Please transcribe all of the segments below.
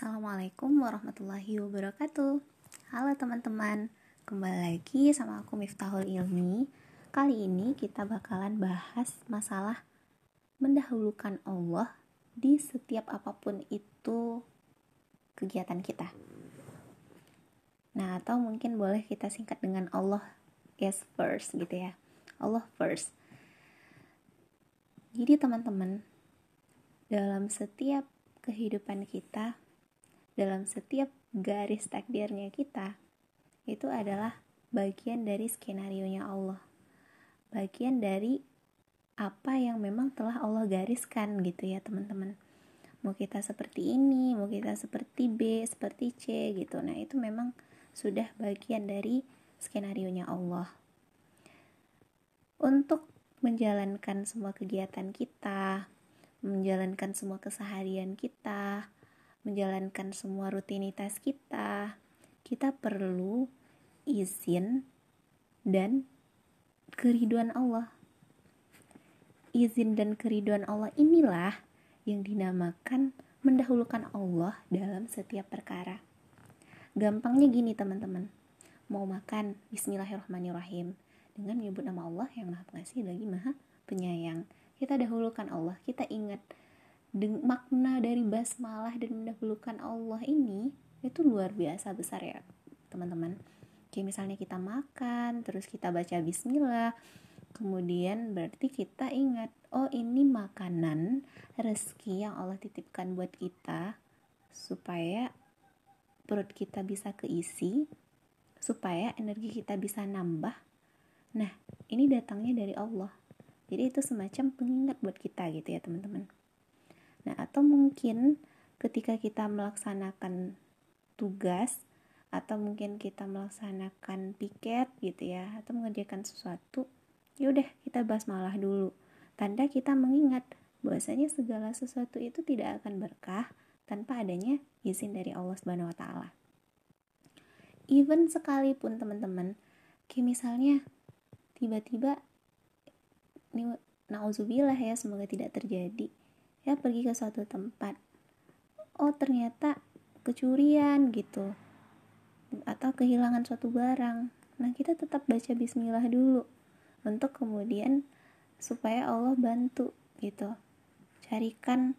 Assalamualaikum warahmatullahi wabarakatuh. Halo teman-teman Kembali lagi sama aku Miftahul Ilmi. Kali ini kita bakalan bahas masalah Mendahulukan Allah di setiap apa pun itu kegiatan kita. Nah atau mungkin boleh kita singkat dengan Allah yes first gitu ya. Allah first. Jadi teman-teman dalam setiap kehidupan kita dalam setiap garis takdirnya kita itu adalah bagian dari skenario nya Allah. Bagian dari apa yang memang telah Allah gariskan gitu ya teman-teman. Mau kita seperti ini mau kita seperti B seperti C gitu. Nah itu memang sudah bagian dari skenario nya Allah. Untuk menjalankan semua kegiatan kita menjalankan semua keseharian kita menjalankan semua rutinitas kita, kita perlu izin dan keriduan Allah. Izin dan keriduan Allah inilah yang dinamakan mendahulukan Allah dalam setiap perkara. Gampangnya gini teman-teman, mau makan Bismillahirrahmanirrahim dengan menyebut nama Allah yang maha pengasih lagi maha penyayang. Kita dahulukan Allah, kita ingat makna dari basmalah dan mendahulukan Allah ini itu luar biasa besar ya teman-teman. Kayak misalnya kita makan terus kita baca bismillah kemudian berarti kita ingat oh ini makanan rezeki yang Allah titipkan buat kita supaya perut kita bisa keisi supaya energi kita bisa nambah. Nah ini datangnya dari Allah. Jadi itu semacam pengingat buat kita gitu ya teman-teman Nah, atau mungkin ketika kita melaksanakan tugas atau mungkin kita melaksanakan piket gitu ya atau mengerjakan sesuatu ya udah kita bahas malah dulu tanda kita mengingat bahwasanya segala sesuatu itu tidak akan berkah tanpa adanya izin dari Allah Subhanahu wa taala. Even sekalipun teman-teman, kayak misalnya tiba-tiba ini nauzubillah ya semoga tidak terjadi ya pergi ke suatu tempat. Oh ternyata kecurian gitu. Atau kehilangan suatu barang. Nah kita tetap baca bismillah dulu. Untuk kemudian supaya Allah bantu gitu. Carikan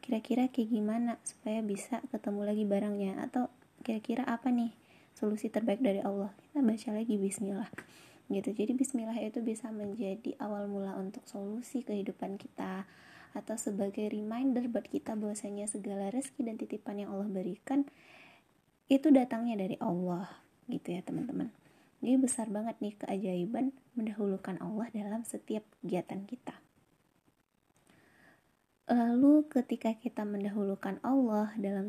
kira-kira kayak gimana supaya bisa ketemu lagi barangnya. Atau kira-kira apa nih solusi terbaik dari Allah? Kita baca lagi bismillah gitu. Jadi bismillah itu bisa menjadi awal mula untuk solusi kehidupan kita atau sebagai reminder buat kita bahwasanya segala rezeki dan titipan yang Allah berikan itu datangnya dari Allah gitu ya teman-teman. Jadi besar banget nih keajaiban mendahulukan Allah dalam setiap kegiatan kita. Lalu ketika kita mendahulukan Allah dalam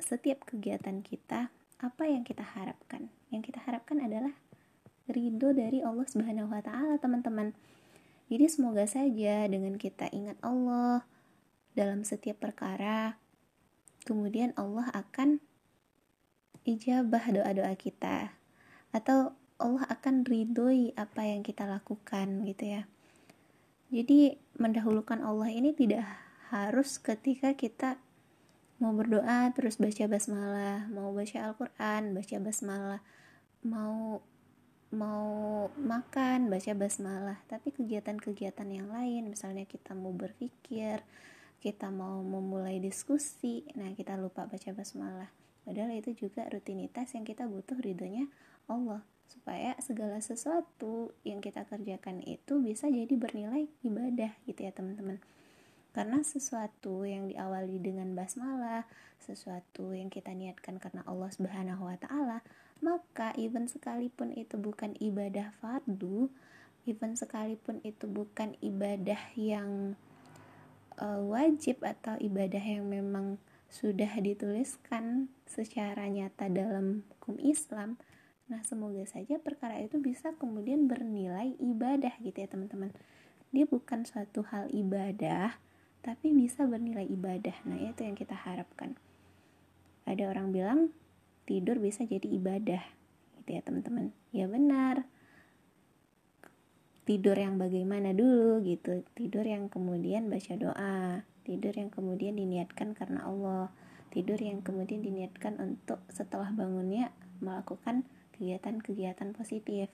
setiap kegiatan kita apa yang kita harapkan? Yang kita harapkan adalah ridho dari Allah Subhanahu wa taala teman-teman jadi semoga saja dengan kita ingat Allah dalam setiap perkara, kemudian Allah akan ijabah doa-doa kita atau Allah akan ridhoi apa yang kita lakukan gitu ya. Jadi mendahulukan Allah ini tidak harus ketika kita mau berdoa terus baca basmalah, mau baca Al-Qur'an, baca basmalah, mau mau makan baca basmalah tapi kegiatan-kegiatan yang lain misalnya kita mau berpikir kita mau memulai diskusi nah kita lupa baca basmalah padahal itu juga rutinitas yang kita butuh ridhonya Allah supaya segala sesuatu yang kita kerjakan itu bisa jadi bernilai ibadah gitu ya teman-teman. Karena sesuatu yang diawali dengan basmalah sesuatu yang kita niatkan karena Allah Subhanahu wa taala maka even sekalipun itu bukan ibadah fardu even sekalipun itu bukan ibadah yang uh, wajib atau ibadah yang memang sudah dituliskan secara nyata dalam hukum Islam nah semoga saja perkara itu bisa kemudian bernilai ibadah gitu ya teman-teman. Dia bukan suatu hal ibadah tapi bisa bernilai ibadah. Nah itu yang kita harapkan. Ada orang bilang tidur bisa jadi ibadah gitu ya teman-teman. Ya benar. Tidur yang bagaimana dulu gitu. Tidur yang kemudian baca doa tidur yang kemudian diniatkan karena Allah tidur yang kemudian diniatkan untuk setelah bangunnya melakukan kegiatan-kegiatan positif.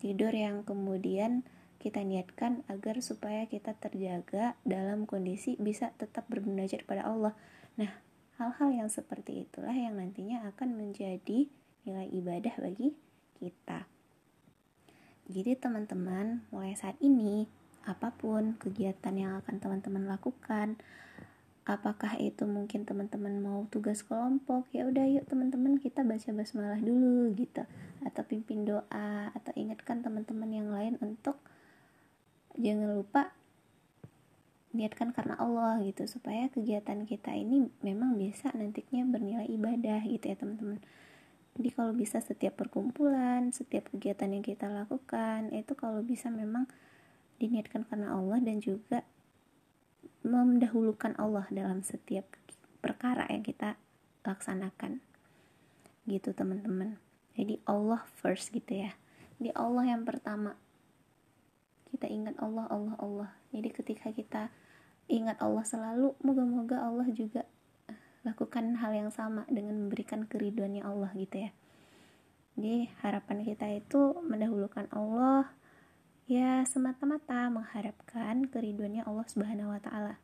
Tidur yang kemudian kita niatkan agar supaya kita terjaga dalam kondisi bisa tetap bermunajat pada Allah. Nah, hal-hal yang seperti itulah yang nantinya akan menjadi nilai ibadah bagi kita. Jadi teman-teman, mulai saat ini apa pun kegiatan yang akan teman-teman lakukan, apakah itu mungkin teman-teman mau tugas kelompok ya udah yuk teman-teman kita baca basmalah dulu gitu atau pimpin doa atau ingatkan teman-teman yang lain untuk jangan lupa niatkan karena Allah gitu supaya kegiatan kita ini memang bisa nantinya bernilai ibadah gitu ya teman-teman. Jadi kalau bisa setiap perkumpulan setiap kegiatan yang kita lakukan itu kalau bisa memang diniatkan karena Allah dan juga mendahulukan Allah dalam setiap perkara yang kita laksanakan gitu teman-teman. Jadi Allah first gitu ya. Di Allah yang pertama. Kita ingat Allah Allah Allah. Jadi ketika kita ingat Allah selalu moga-moga Allah juga eh, lakukan hal yang sama dengan memberikan keriduannya Allah gitu ya. Jadi harapan kita itu mendahulukan Allah ya semata-mata mengharapkan keriduannya Allah Subhanahu wa taala.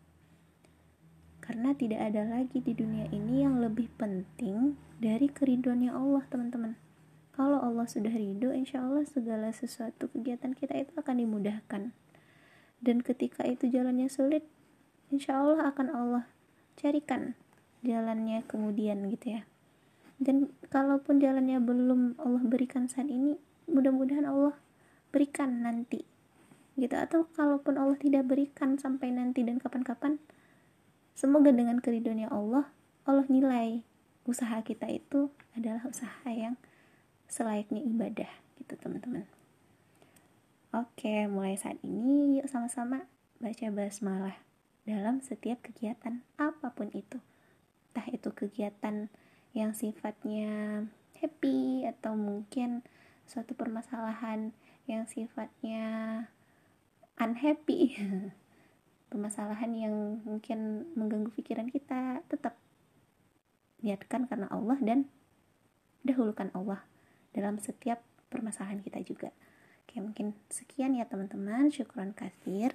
Karena tidak ada lagi di dunia ini yang lebih penting dari keriduannya Allah, teman-teman. Kalau Allah sudah ridho insya Allah segala sesuatu kegiatan kita itu akan dimudahkan. Dan ketika itu jalannya sulit insya Allah akan Allah carikan jalannya kemudian gitu ya. Dan kalaupun jalannya belum Allah berikan saat ini mudah-mudahan Allah berikan nanti gitu. Atau kalaupun Allah tidak berikan sampai nanti dan kapan-kapan semoga dengan keriduannya Allah Allah nilai usaha kita itu adalah usaha yang selayaknya ibadah gitu teman-teman. Oke mulai saat ini. Yuk sama-sama baca basmalah dalam setiap kegiatan apa pun itu entah itu kegiatan yang sifatnya happy atau mungkin suatu permasalahan yang sifatnya unhappy permasalahan yang mungkin mengganggu pikiran kita tetap niatkan karena Allah dan dahulukan Allah dalam setiap permasalahan kita juga. Oke, mungkin sekian ya teman-teman. Syukran kasir.